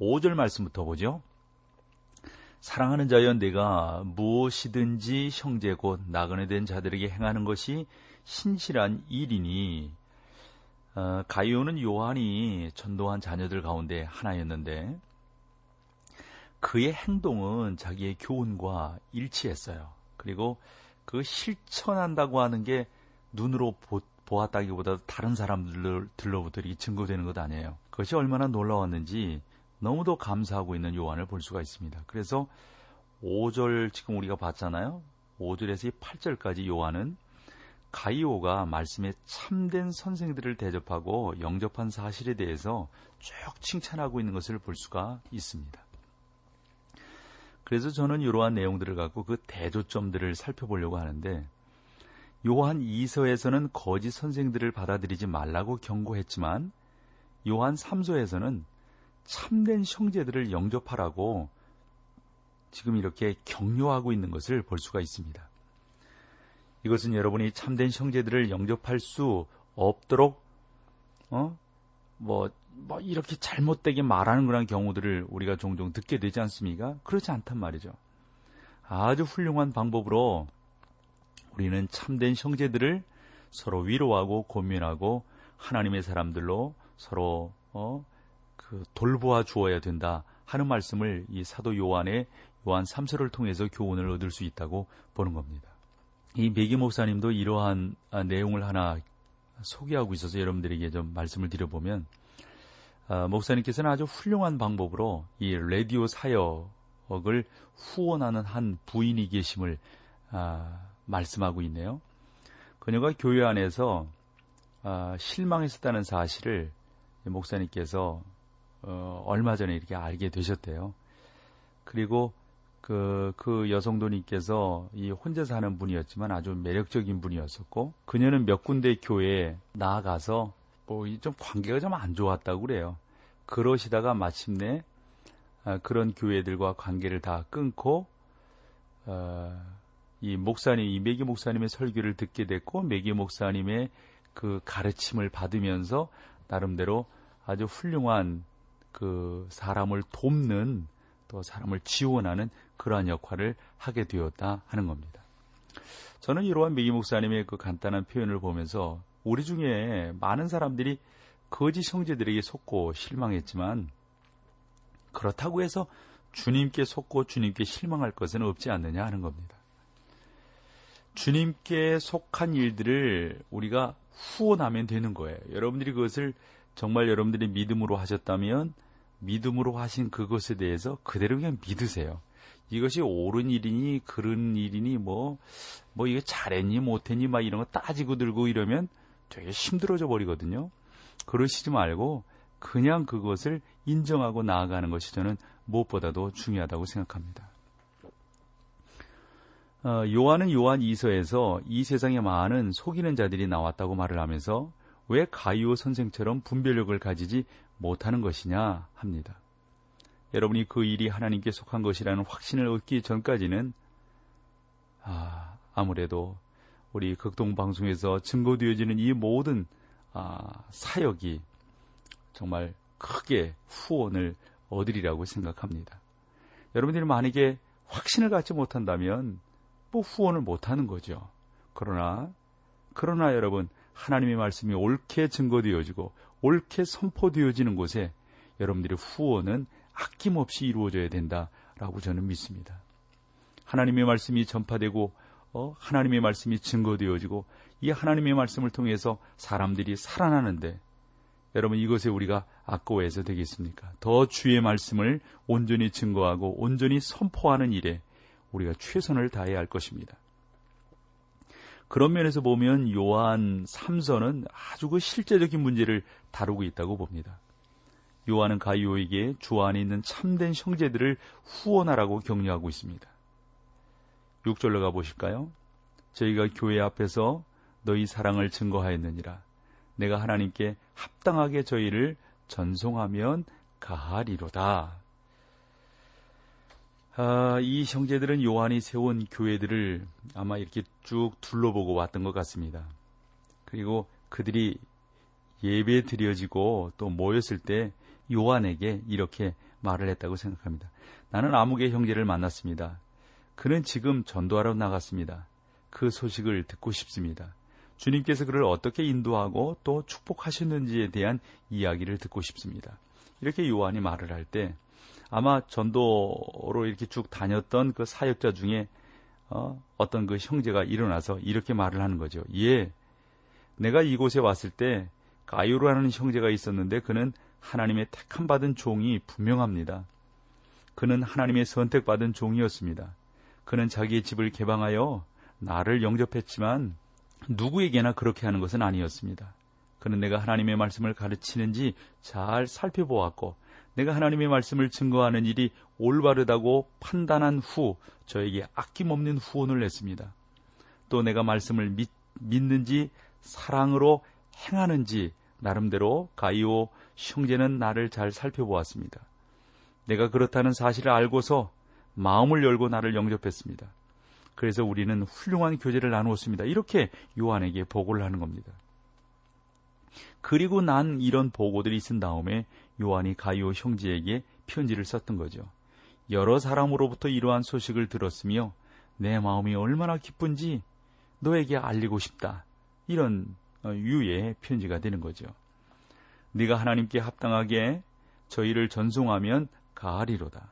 5절 말씀부터 보죠. 사랑하는 자여 내가 무엇이든지 형제 곧 나그네 된 자들에게 행하는 것이 신실한 일이니 어, 가이오는 요한이 전도한 자녀들 가운데 하나였는데 그의 행동은 자기의 교훈과 일치했어요. 그리고 그 실천한다고 하는 게 눈으로 보, 보았다기보다 다른 사람들로부터 증거되는 것 아니에요. 그것이 얼마나 놀라웠는지 너무도 감사하고 있는 요한을 볼 수가 있습니다. 그래서 5절 지금 우리가 봤잖아요. 5절에서 8절까지 요한은 가이오가 말씀에 참된 선생들을 대접하고 영접한 사실에 대해서 쭉 칭찬하고 있는 것을 볼 수가 있습니다. 그래서 저는 이러한 내용들을 갖고 그 대조점들을 살펴보려고 하는데 요한 2서에서는 거짓 선생들을 받아들이지 말라고 경고했지만 요한 3서에서는 참된 형제들을 영접하라고 지금 이렇게 격려하고 있는 것을 볼 수가 있습니다. 이것은 여러분이 참된 형제들을 영접할 수 없도록 어? 뭐, 뭐 이렇게 잘못되게 말하는 그런 경우들을 우리가 종종 듣게 되지 않습니까? 그렇지 않단 말이죠. 아주 훌륭한 방법으로 우리는 참된 형제들을 서로 위로하고 고민하고 하나님의 사람들로 서로 어, 그 돌보아 주어야 된다 하는 말씀을 이 사도 요한의 요한 3서를 통해서 교훈을 얻을 수 있다고 보는 겁니다. 이 메기 목사님도 이러한 아, 내용을 하나 소개하고 있어서 여러분들에게 좀 말씀을 드려보면 아, 목사님께서는 아주 훌륭한 방법으로 이 라디오 사역을 후원하는 한 부인이 계심을 아, 말씀하고 있네요. 그녀가 교회 안에서 아, 실망했었다는 사실을 목사님께서 어, 얼마 전에 이렇게 알게 되셨대요. 그리고 그, 그 여성도님께서 이 혼자 사는 분이었지만 아주 매력적인 분이었었고, 그녀는 몇 군데 교회에 나아가서 뭐 좀 관계가 좀 안 좋았다고 그래요. 그러시다가 마침내 아, 그런 교회들과 관계를 다 끊고, 어, 이 목사님, 이 메기 목사님의 설교를 듣게 됐고, 메기 목사님의 그 가르침을 받으면서 나름대로 아주 훌륭한 그 사람을 돕는 또 사람을 지원하는 그러한 역할을 하게 되었다 하는 겁니다. 저는 이러한 메기 목사님의 그 간단한 표현을 보면서 우리 중에 많은 사람들이 거짓 형제들에게 속고 실망했지만 그렇다고 해서 주님께 속고 주님께 실망할 것은 없지 않느냐 하는 겁니다. 주님께 속한 일들을 우리가 후원하면 되는 거예요. 여러분들이 그것을 정말 여러분들이 믿음으로 하셨다면 믿음으로 하신 그것에 대해서 그대로 그냥 믿으세요. 이것이 옳은 일이니 그런 일이니 뭐뭐 뭐 이거 잘했니 못했니 막 이런 거 따지고 들고 이러면 되게 힘들어져 버리거든요. 그러시지 말고 그냥 그것을 인정하고 나아가는 것이 저는 무엇보다도 중요하다고 생각합니다. 어, 요한은 요한 이서에서 이 세상에 많은 속이는 자들이 나왔다고 말을 하면서 왜 가이오 선생처럼 분별력을 가지지 못하는 것이냐 합니다. 여러분이 그 일이 하나님께 속한 것이라는 확신을 얻기 전까지는 아, 아무래도 우리 극동 방송에서 증거되어지는 이 모든 아, 사역이 정말 크게 후원을 얻으리라고 생각합니다. 여러분들이 만약에 확신을 갖지 못한다면 뭐 후원을 못하는 거죠. 그러나 그러나 여러분 하나님의 말씀이 옳게 증거되어지고 옳게 선포되어지는 곳에 여러분들의 후원은 아낌없이 이루어져야 된다라고 저는 믿습니다. 하나님의 말씀이 전파되고 어, 하나님의 말씀이 증거되어지고 이 하나님의 말씀을 통해서 사람들이 살아나는데 여러분 이것에 우리가 아까워해서 되겠습니까? 더 주의 말씀을 온전히 증거하고 온전히 선포하는 일에 우리가 최선을 다해야 할 것입니다. 그런 면에서 보면 요한 3서는 아주 그 실제적인 문제를 다루고 있다고 봅니다. 요한은 가이오에게 주 안에 있는 참된 형제들을 후원하라고 격려하고 있습니다. 6절로 가보실까요? 저희가 교회 앞에서 너희 사랑을 증거하였느니라. 내가 하나님께 합당하게 저희를 전송하면 가하리로다. 아, 이 형제들은 요한이 세운 교회들을 아마 이렇게 쭉 둘러보고 왔던 것 같습니다. 그리고 그들이 예배 드려지고 또 모였을 때 요한에게 이렇게 말을 했다고 생각합니다. 나는 아무개 형제를 만났습니다. 그는 지금 전도하러 나갔습니다. 그 소식을 듣고 싶습니다. 주님께서 그를 어떻게 인도하고 또 축복하셨는지에 대한 이야기를 듣고 싶습니다. 이렇게 요한이 말을 할 때 아마 전도로 이렇게 쭉 다녔던 그 사역자 중에 어, 어떤 그 형제가 일어나서 이렇게 말을 하는 거죠. 예, 내가 이곳에 왔을 때 가요라는 형제가 있었는데 그는 하나님의 택함 받은 종이 분명합니다. 그는 하나님의 선택받은 종이었습니다. 그는 자기의 집을 개방하여 나를 영접했지만 누구에게나 그렇게 하는 것은 아니었습니다. 그는 내가 하나님의 말씀을 가르치는지 잘 살펴보았고 내가 하나님의 말씀을 증거하는 일이 올바르다고 판단한 후 저에게 아낌없는 후원을 냈습니다. 또 내가 말씀을 믿, 믿는지 사랑으로 행하는지 나름대로 가이오 형제는 나를 잘 살펴보았습니다. 내가 그렇다는 사실을 알고서 마음을 열고 나를 영접했습니다. 그래서 우리는 훌륭한 교제를 나누었습니다. 이렇게 요한에게 보고를 하는 겁니다. 그리고 난 이런 보고들이 있은 다음에 요한이 가이오 형제에게 편지를 썼던 거죠. 여러 사람으로부터 이러한 소식을 들었으며 내 마음이 얼마나 기쁜지 너에게 알리고 싶다. 이런 어, 유의 편지가 되는 거죠. 네가 하나님께 합당하게 저희를 전송하면 가하리로다.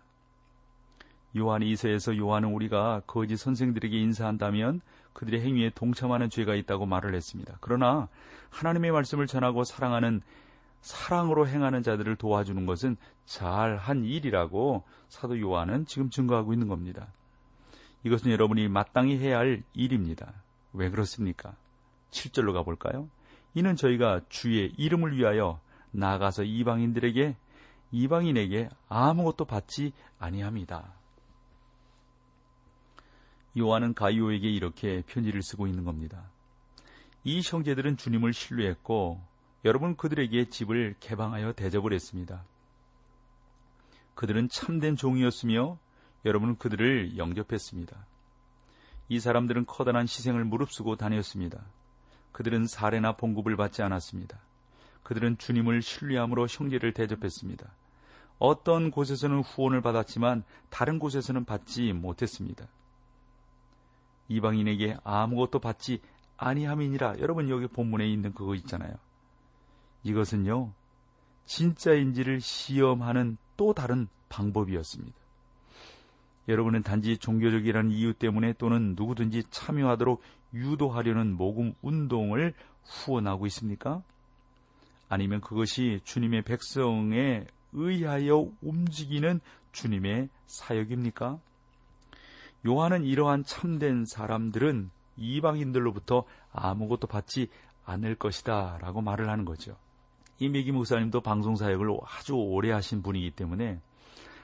요한 이서에서 요한은 우리가 거짓 선생들에게 인사한다면 그들의 행위에 동참하는 죄가 있다고 말을 했습니다. 그러나 하나님의 말씀을 전하고 사랑하는 사랑으로 행하는 자들을 도와주는 것은 잘한 일이라고 사도 요한은 지금 증거하고 있는 겁니다. 이것은 여러분이 마땅히 해야 할 일입니다. 왜 그렇습니까? 7절로 가볼까요? 이는 저희가 주의 이름을 위하여 나가서 이방인들에게 이방인에게 아무것도 받지 아니합니다. 요한은 가이오에게 이렇게 편지를 쓰고 있는 겁니다. 이 형제들은 주님을 신뢰했고 여러분 그들에게 집을 개방하여 대접을 했습니다. 그들은 참된 종이었으며 여러분은 그들을 영접했습니다. 이 사람들은 커다란 희생을 무릅쓰고 다녔습니다. 그들은 사례나 봉급을 받지 않았습니다. 그들은 주님을 신뢰함으로 형제를 대접했습니다. 어떤 곳에서는 후원을 받았지만 다른 곳에서는 받지 못했습니다. 이방인에게 아무것도 받지 아니함이니라. 여러분 여기 본문에 있는 그거 있잖아요. 이것은요. 진짜인지를 시험하는 또 다른 방법이었습니다. 여러분은 단지 종교적이라는 이유 때문에 또는 누구든지 참여하도록 유도하려는 모금 운동을 후원하고 있습니까? 아니면 그것이 주님의 백성에 의하여 움직이는 주님의 사역입니까? 요한은 이러한 참된 사람들은 이방인들로부터 아무것도 받지 않을 것이다 라고 말을 하는 거죠. 이미기 목사님도 방송 사역을 아주 오래 하신 분이기 때문에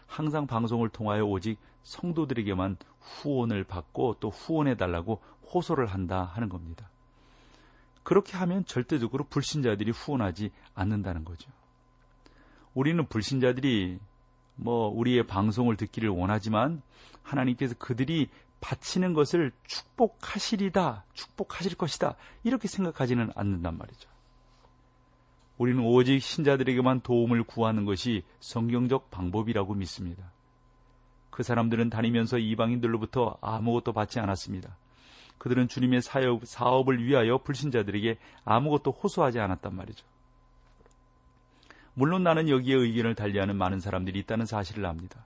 항상 방송을 통하여 오직 성도들에게만 후원을 받고 또 후원해 달라고 호소를 한다 하는 겁니다. 그렇게 하면 절대적으로 불신자들이 후원하지 않는다는 거죠. 우리는 불신자들이 뭐 우리의 방송을 듣기를 원하지만 하나님께서 그들이 바치는 것을 축복하시리다, 축복하실 것이다 이렇게 생각하지는 않는단 말이죠. 우리는 오직 신자들에게만 도움을 구하는 것이 성경적 방법이라고 믿습니다. 그 사람들은 다니면서 이방인들로부터 아무것도 받지 않았습니다. 그들은 주님의 사업, 사업을 위하여 불신자들에게 아무것도 호소하지 않았단 말이죠. 물론 나는 여기에 의견을 달리하는 많은 사람들이 있다는 사실을 압니다.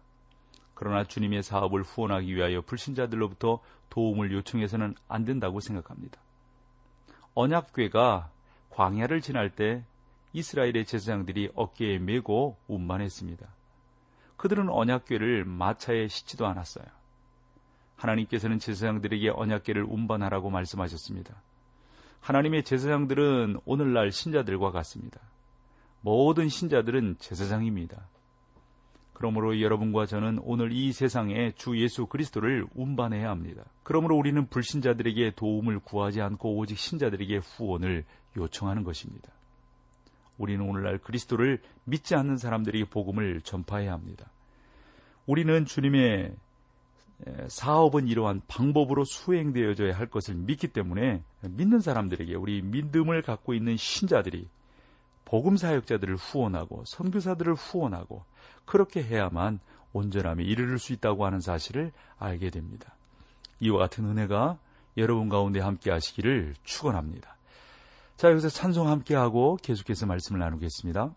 그러나 주님의 사업을 후원하기 위하여 불신자들로부터 도움을 요청해서는 안 된다고 생각합니다. 언약궤가 광야를 지날 때 이스라엘의 제사장들이 어깨에 메고 운반했습니다. 그들은 언약궤를 마차에 싣지도 않았어요. 하나님께서는 제사장들에게 언약궤를 운반하라고 말씀하셨습니다. 하나님의 제사장들은 오늘날 신자들과 같습니다. 모든 신자들은 제사장입니다. 그러므로 여러분과 저는 오늘 이 세상에 주 예수 그리스도를 운반해야 합니다. 그러므로 우리는 불신자들에게 도움을 구하지 않고 오직 신자들에게 후원을 요청하는 것입니다. 우리는 오늘날 그리스도를 믿지 않는 사람들에게 복음을 전파해야 합니다. 우리는 주님의 사업은 이러한 방법으로 수행되어져야 할 것을 믿기 때문에 믿는 사람들에게 우리 믿음을 갖고 있는 신자들이 복음 사역자들을 후원하고 선교사들을 후원하고 그렇게 해야만 온전함에 이르를 수 있다고 하는 사실을 알게 됩니다. 이와 같은 은혜가 여러분 가운데 함께 하시기를 축원합니다. 자, 여기서 찬송 함께 하고 계속해서 말씀을 나누겠습니다.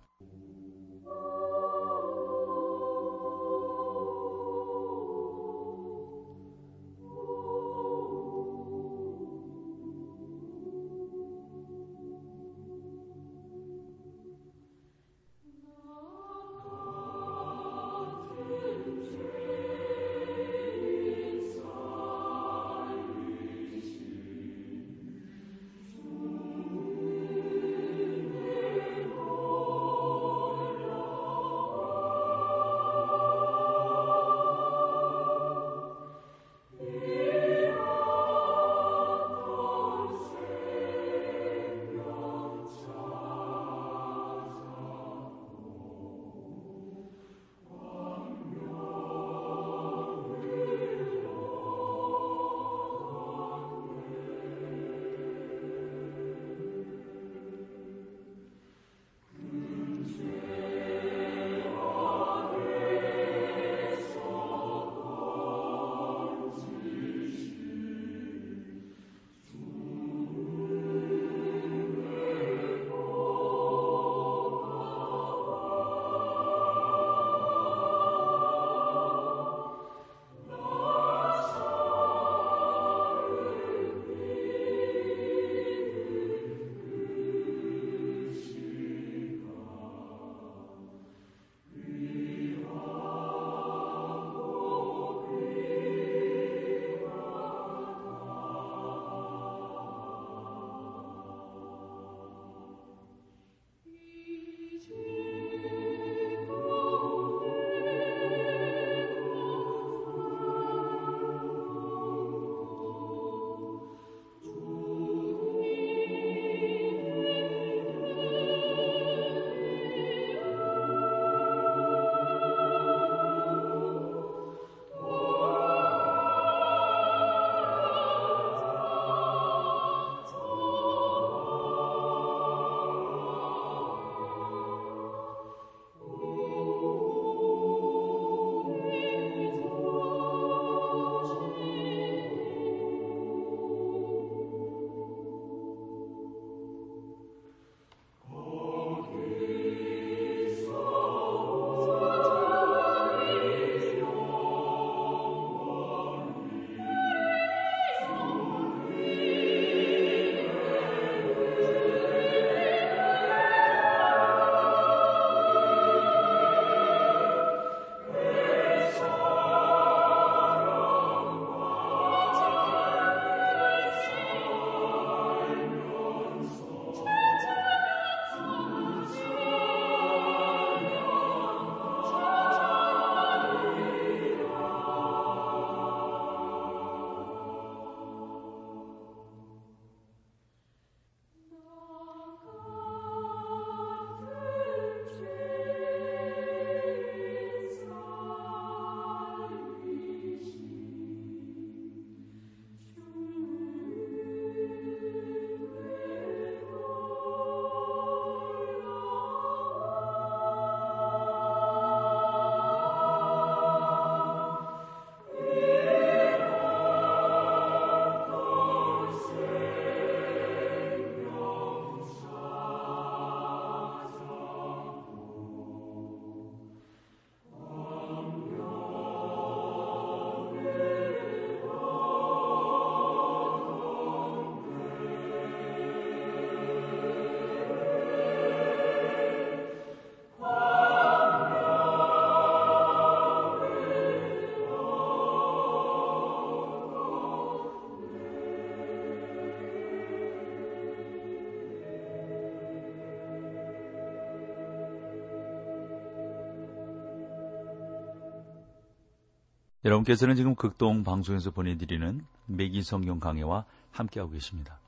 여러분께서는 지금 극동 방송에서 보내드리는 매기 성경 강해와 함께하고 계십니다.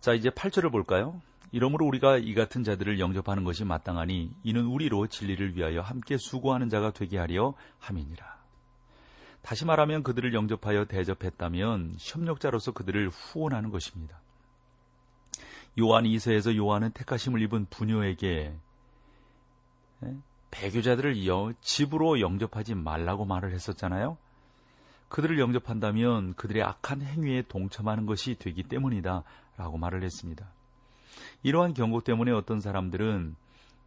자, 이제 8절을 볼까요? 이러므로 우리가 이 같은 자들을 영접하는 것이 마땅하니 이는 우리로 진리를 위하여 함께 수고하는 자가 되게 하려 함이니라. 다시 말하면 그들을 영접하여 대접했다면 협력자로서 그들을 후원하는 것입니다. 요한 2서에서 요한은 택하심을 입은 부녀에게 예, 배교자들을 집으로 영접하지 말라고 말을 했었잖아요. 그들을 영접한다면 그들의 악한 행위에 동참하는 것이 되기 때문이다 라고 말을 했습니다. 이러한 경고 때문에 어떤 사람들은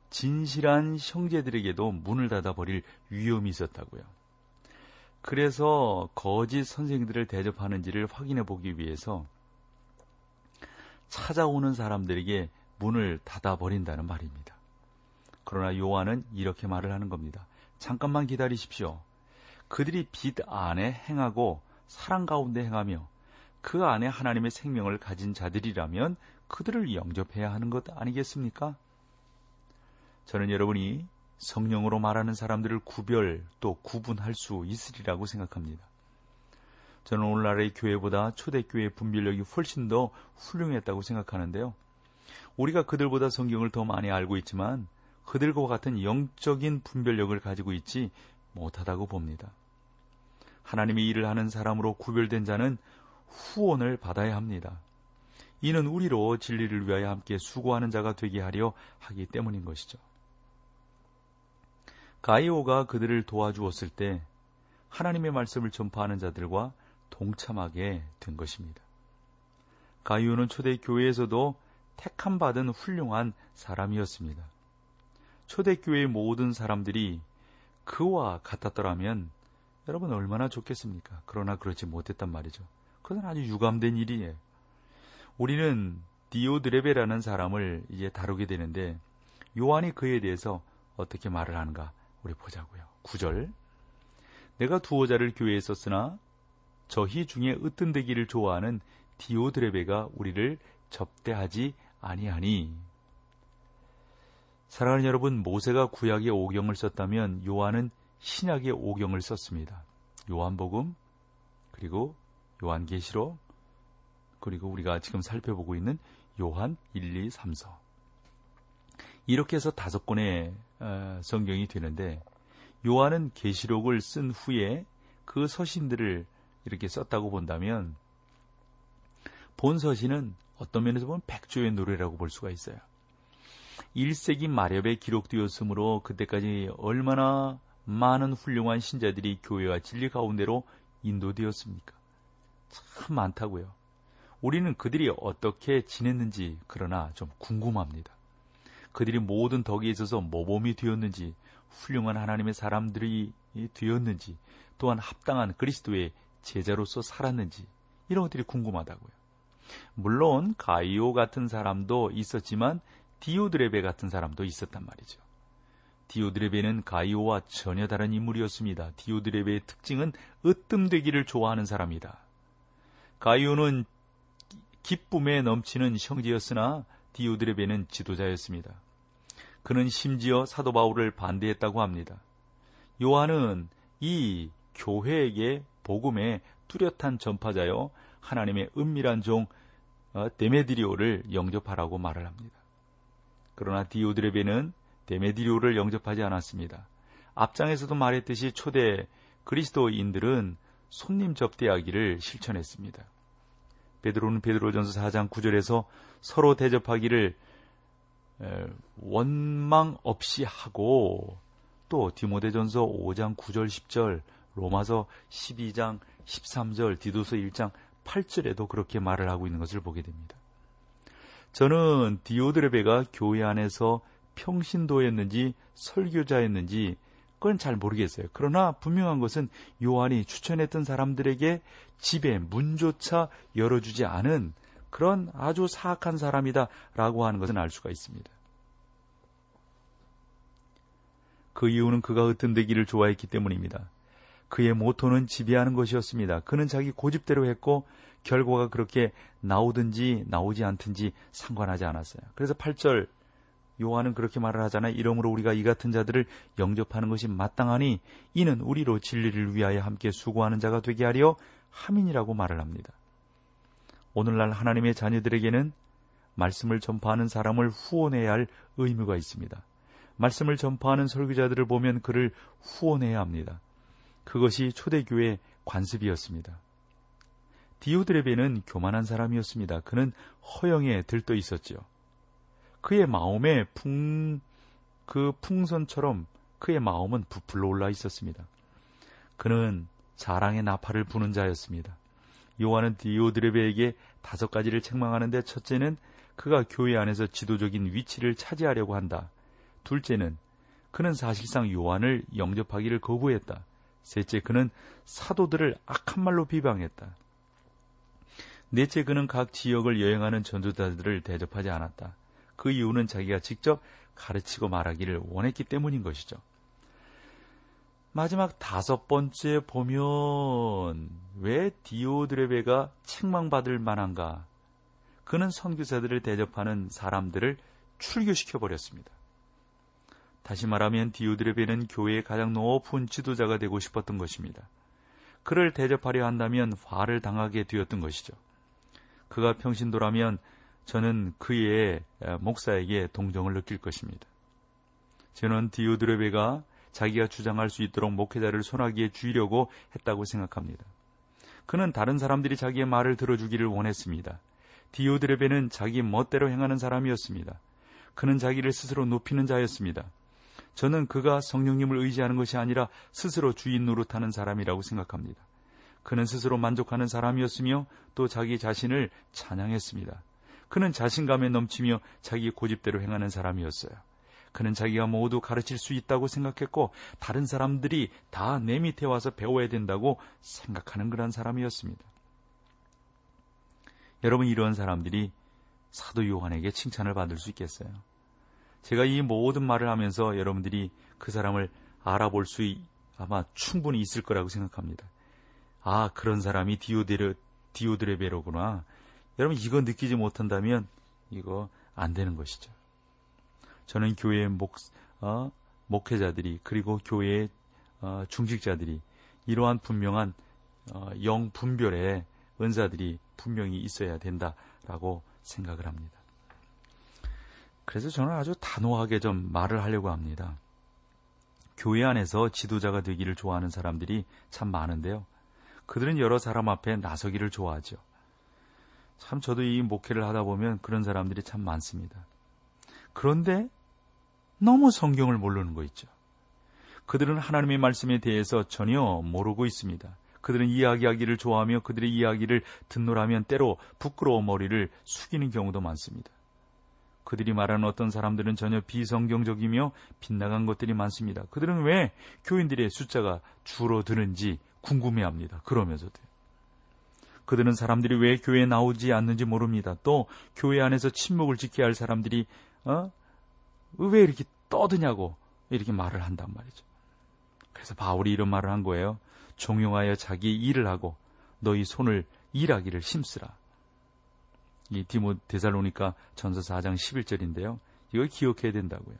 진실한 형제들에게도 문을 닫아버릴 위험이 있었다고요. 그래서 거짓 선생들을 대접하는지를 확인해 보기 위해서 찾아오는 사람들에게 문을 닫아버린다는 말입니다. 그러나 요한은 이렇게 말을 하는 겁니다. 잠깐만 기다리십시오. 그들이 빛 안에 행하고 사랑 가운데 행하며 그 안에 하나님의 생명을 가진 자들이라면 그들을 영접해야 하는 것 아니겠습니까? 저는 여러분이 성령으로 말하는 사람들을 구별 또 구분할 수 있으리라고 생각합니다. 저는 오늘날의 교회보다 초대교회의 분별력이 훨씬 더 훌륭했다고 생각하는데요. 우리가 그들보다 성경을 더 많이 알고 있지만 그들과 같은 영적인 분별력을 가지고 있지 못하다고 봅니다. 하나님의 일을 하는 사람으로 구별된 자는 후원을 받아야 합니다. 이는 우리로 진리를 위하여 함께 수고하는 자가 되게 하려 하기 때문인 것이죠. 가이오가 그들을 도와주었을 때 하나님의 말씀을 전파하는 자들과 동참하게 된 것입니다. 가이오는 초대 교회에서도 택함 받은 훌륭한 사람이었습니다. 초대 교회의 모든 사람들이 그와 같았더라면 여러분 얼마나 좋겠습니까? 그러나 그렇지 못했단 말이죠. 그건 아주 유감된 일이에요. 우리는 디오드레베라는 사람을 이제 다루게 되는데 요한이 그에 대해서 어떻게 말을 하는가 우리 보자고요. 9절 내가 두어자를 교회에 썼으나 저희 중에 으뜸되기를 좋아하는 디오드레베가 우리를 접대하지 아니하니 사랑하는 여러분 모세가 구약의 오경을 썼다면 요한은 신약의 오경을 썼습니다. 요한복음 그리고 요한계시록 그리고 우리가 지금 살펴보고 있는 요한 1, 2, 3서. 이렇게 해서 다섯 권의 어, 성경이 되는데 요한은 계시록을 쓴 후에 그 서신들을 이렇게 썼다고 본다면 본 서신은 어떤 면에서 보면 백조의 노래라고 볼 수가 있어요. 1세기 마렵에 기록되었으므로 그때까지 얼마나 많은 훌륭한 신자들이 교회와 진리 가운데로 인도되었습니까? 참 많다고요. 우리는 그들이 어떻게 지냈는지 그러나 좀 궁금합니다. 그들이 모든 덕에 있어서 모범이 되었는지 훌륭한 하나님의 사람들이 되었는지 또한 합당한 그리스도의 제자로서 살았는지 이런 것들이 궁금하다고요. 물론 가이오 같은 사람도 있었지만 디오드레베 같은 사람도 있었단 말이죠. 디오드레베는 가이오와 전혀 다른 인물이었습니다. 디오드레베의 특징은 으뜸되기를 좋아하는 사람이다. 가이오는 기쁨에 넘치는 형제였으나 디오드레베는 지도자였습니다. 그는 심지어 사도 바울을 반대했다고 합니다. 요한은 이 교회에게 복음의 뚜렷한 전파자여 하나님의 은밀한 종 어, 데메드리오를 영접하라고 말을 합니다. 그러나 디오드레베는 데메드리오를 영접하지 않았습니다. 앞장에서도 말했듯이 초대 그리스도인들은 손님 접대하기를 실천했습니다. 베드로는 베드로전서 4장 9절에서 서로 대접하기를 원망 없이 하고 또 디모데전서 5장 9절 10절 로마서 12장 13절 디도서 1장 8절에도 그렇게 말을 하고 있는 것을 보게 됩니다. 저는 디오드레베가 교회 안에서 평신도였는지 설교자였는지 그건 잘 모르겠어요. 그러나 분명한 것은 요한이 추천했던 사람들에게 집에 문조차 열어주지 않은 그런 아주 사악한 사람이다 라고 하는 것은 알 수가 있습니다. 그 이유는 그가 으뜸되기를 좋아했기 때문입니다. 그의 모토는 지배하는 것이었습니다. 그는 자기 고집대로 했고 결과가 그렇게 나오든지 나오지 않든지 상관하지 않았어요. 그래서 8절 요한은 그렇게 말을 하잖아요. 이러므로 우리가 이 같은 자들을 영접하는 것이 마땅하니 이는 우리로 진리를 위하여 함께 수고하는 자가 되게 하려 함인이라고 말을 합니다. 오늘날 하나님의 자녀들에게는 말씀을 전파하는 사람을 후원해야 할 의무가 있습니다. 말씀을 전파하는 설교자들을 보면 그를 후원해야 합니다. 그것이 초대교회 관습이었습니다. 디오드레베는 교만한 사람이었습니다. 그는 허영에 들떠 있었지요. 그의 마음에 풍, 그 풍선처럼 그의 마음은 부풀러 올라 있었습니다. 그는 자랑의 나팔을 부는 자였습니다. 요한은 디오드레베에게 다섯 가지를 책망하는데 첫째는 그가 교회 안에서 지도적인 위치를 차지하려고 한다. 둘째는 그는 사실상 요한을 영접하기를 거부했다. 셋째 그는 사도들을 악한 말로 비방했다. 넷째 그는 각 지역을 여행하는 전도자들을 대접하지 않았다. 그 이유는 자기가 직접 가르치고 말하기를 원했기 때문인 것이죠. 마지막 다섯 번째 보면 왜 디오드레베가 책망받을 만한가? 그는 선교사들을 대접하는 사람들을 출교시켜 버렸습니다. 다시 말하면 디오드레베는 교회의 가장 높은 지도자가 되고 싶었던 것입니다. 그를 대접하려 한다면 화를 당하게 되었던 것이죠. 그가 평신도라면 저는 그의 목사에게 동정을 느낄 것입니다. 저는 디오드레베가 자기가 주장할 수 있도록 목회자를 손아귀에 쥐려고 했다고 생각합니다. 그는 다른 사람들이 자기의 말을 들어주기를 원했습니다. 디오드레베는 자기 멋대로 행하는 사람이었습니다. 그는 자기를 스스로 높이는 자였습니다. 저는 그가 성령님을 의지하는 것이 아니라 스스로 주인 노릇하는 사람이라고 생각합니다. 그는 스스로 만족하는 사람이었으며 또 자기 자신을 찬양했습니다. 그는 자신감에 넘치며 자기 고집대로 행하는 사람이었어요. 그는 자기가 모두 가르칠 수 있다고 생각했고 다른 사람들이 다 내 밑에 와서 배워야 된다고 생각하는 그런 사람이었습니다. 여러분 이런 사람들이 사도 요한에게 칭찬을 받을 수 있겠어요? 제가 이 모든 말을 하면서 여러분들이 그 사람을 알아볼 수 아마 충분히 있을 거라고 생각합니다. 아, 그런 사람이 디오데르, 디오드레베로구나. 여러분 이거 느끼지 못한다면 이거 안 되는 것이죠. 저는 교회의 목, 어, 목회자들이 그리고 교회의 어, 중직자들이 이러한 분명한 어, 영 분별의 은사들이 분명히 있어야 된다라고 생각을 합니다. 그래서 저는 아주 단호하게 좀 말을 하려고 합니다. 교회 안에서 지도자가 되기를 좋아하는 사람들이 참 많은데요. 그들은 여러 사람 앞에 나서기를 좋아하죠. 참 저도 이 목회를 하다 보면 그런 사람들이 참 많습니다. 그런데 너무 성경을 모르는 거 있죠. 그들은 하나님의 말씀에 대해서 전혀 모르고 있습니다. 그들은 이야기하기를 좋아하며 그들의 이야기를 듣노라면 때로 부끄러워 머리를 숙이는 경우도 많습니다. 그들이 말하는 어떤 사람들은 전혀 비성경적이며 빗나간 것들이 많습니다. 그들은 왜 교인들의 숫자가 줄어드는지 궁금해합니다. 그러면서도 그들은 사람들이 왜 교회에 나오지 않는지 모릅니다. 또 교회 안에서 침묵을 지켜야 할 사람들이 어? 왜 이렇게 떠드냐고 이렇게 말을 한단 말이죠. 그래서 바울이 이런 말을 한 거예요. 종용하여 자기 일을 하고 너희 손을 일하기를 힘쓰라. 이 디모 데살로니까 전서 4장 11절인데요. 이걸 기억해야 된다고요.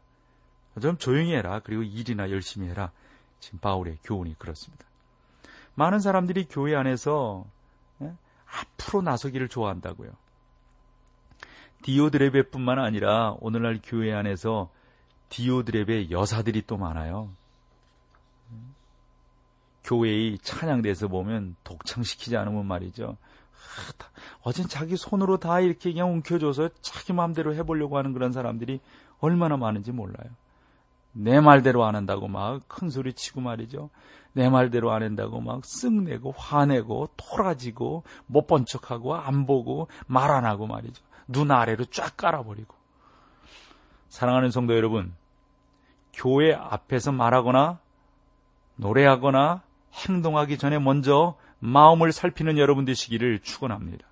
좀 조용히 해라. 그리고 일이나 열심히 해라. 지금 바울의 교훈이 그렇습니다. 많은 사람들이 교회 안에서 예? 앞으로 나서기를 좋아한다고요. 디오드레베뿐만 아니라 오늘날 교회 안에서 디오드레베 여사들이 또 많아요. 교회의 찬양대에서 보면 독창시키지 않으면 말이죠. 아, 어젠 자기 손으로 다 이렇게 그냥 움켜줘서 자기 마음대로 해보려고 하는 그런 사람들이 얼마나 많은지 몰라요. 내 말대로 안 한다고 막 큰 소리 치고 말이죠. 내 말대로 안 한다고 막 쓱내고 화내고 토라지고 못 본 척하고 안 보고 말 안 하고 말이죠. 눈 아래로 쫙 깔아버리고. 사랑하는 성도 여러분, 교회 앞에서 말하거나 노래하거나 행동하기 전에 먼저 마음을 살피는 여러분 되시기를 축원합니다.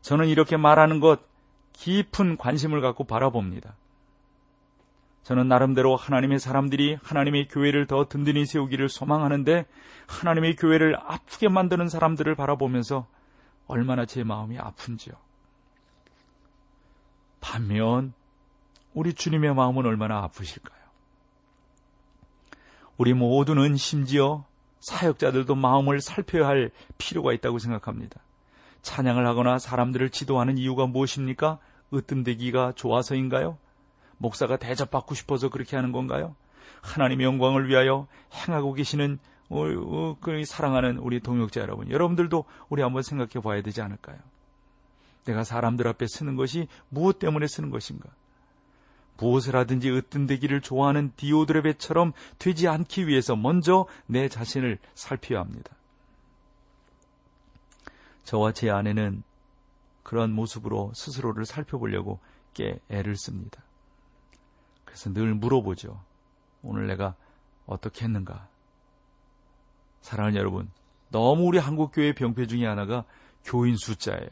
저는 이렇게 말하는 것 깊은 관심을 갖고 바라봅니다. 저는 나름대로 하나님의 사람들이 하나님의 교회를 더 든든히 세우기를 소망하는데 하나님의 교회를 아프게 만드는 사람들을 바라보면서 얼마나 제 마음이 아픈지요. 반면 우리 주님의 마음은 얼마나 아프실까요? 우리 모두는 심지어 사역자들도 마음을 살펴야 할 필요가 있다고 생각합니다. 찬양을 하거나 사람들을 지도하는 이유가 무엇입니까? 으뜸되기가 좋아서인가요? 목사가 대접받고 싶어서 그렇게 하는 건가요? 하나님의 영광을 위하여 행하고 계시는 어, 어, 그 사랑하는 우리 동역자 여러분, 여러분들도 우리 한번 생각해 봐야 되지 않을까요? 내가 사람들 앞에 쓰는 것이 무엇 때문에 쓰는 것인가? 무엇을 하든지 으뜸되기를 좋아하는 디오드레베처럼 되지 않기 위해서 먼저 내 자신을 살펴야 합니다. 저와 제 아내는 그런 모습으로 스스로를 살펴보려고 꽤 애를 씁니다. 그래서 늘 물어보죠. 오늘 내가 어떻게 했는가? 사랑하는 여러분, 너무 우리 한국교회 병폐 중에 하나가 교인 숫자예요.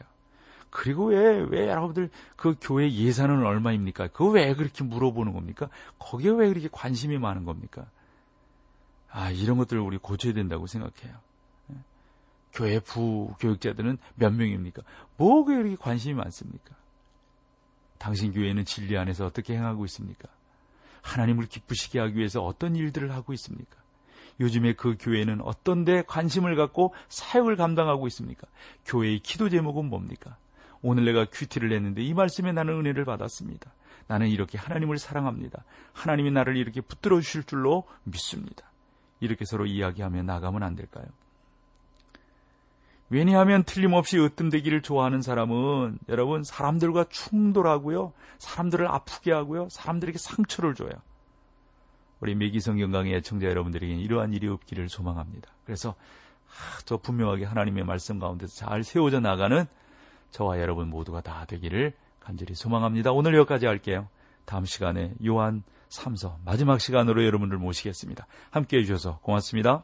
그리고 왜, 왜 여러분들 그 교회 예산은 얼마입니까? 그거 왜 그렇게 물어보는 겁니까? 거기에 왜 그렇게 관심이 많은 겁니까? 아, 이런 것들을 우리 고쳐야 된다고 생각해요. 예? 교회 부교육자들은 몇 명입니까? 뭐가 이렇게 관심이 많습니까? 당신 교회는 진리 안에서 어떻게 행하고 있습니까? 하나님을 기쁘시게 하기 위해서 어떤 일들을 하고 있습니까? 요즘에 그 교회는 어떤 데 관심을 갖고 사역을 감당하고 있습니까? 교회의 기도 제목은 뭡니까? 오늘 내가 큐티를 냈는데 이 말씀에 나는 은혜를 받았습니다. 나는 이렇게 하나님을 사랑합니다. 하나님이 나를 이렇게 붙들어 주실 줄로 믿습니다. 이렇게 서로 이야기하며 나가면 안 될까요? 왜냐하면 틀림없이 으뜸되기를 좋아하는 사람은 여러분 사람들과 충돌하고요. 사람들을 아프게 하고요. 사람들에게 상처를 줘요. 우리 매기성 강의 애청자 여러분들에게 이러한 일이 없기를 소망합니다. 그래서 아, 저 분명하게 하나님의 말씀 가운데서 잘 세워져 나가는 저와 여러분 모두가 다 되기를 간절히 소망합니다. 오늘 여기까지 할게요. 다음 시간에 요한 3서 마지막 시간으로 여러분들 모시겠습니다. 함께 해주셔서 고맙습니다.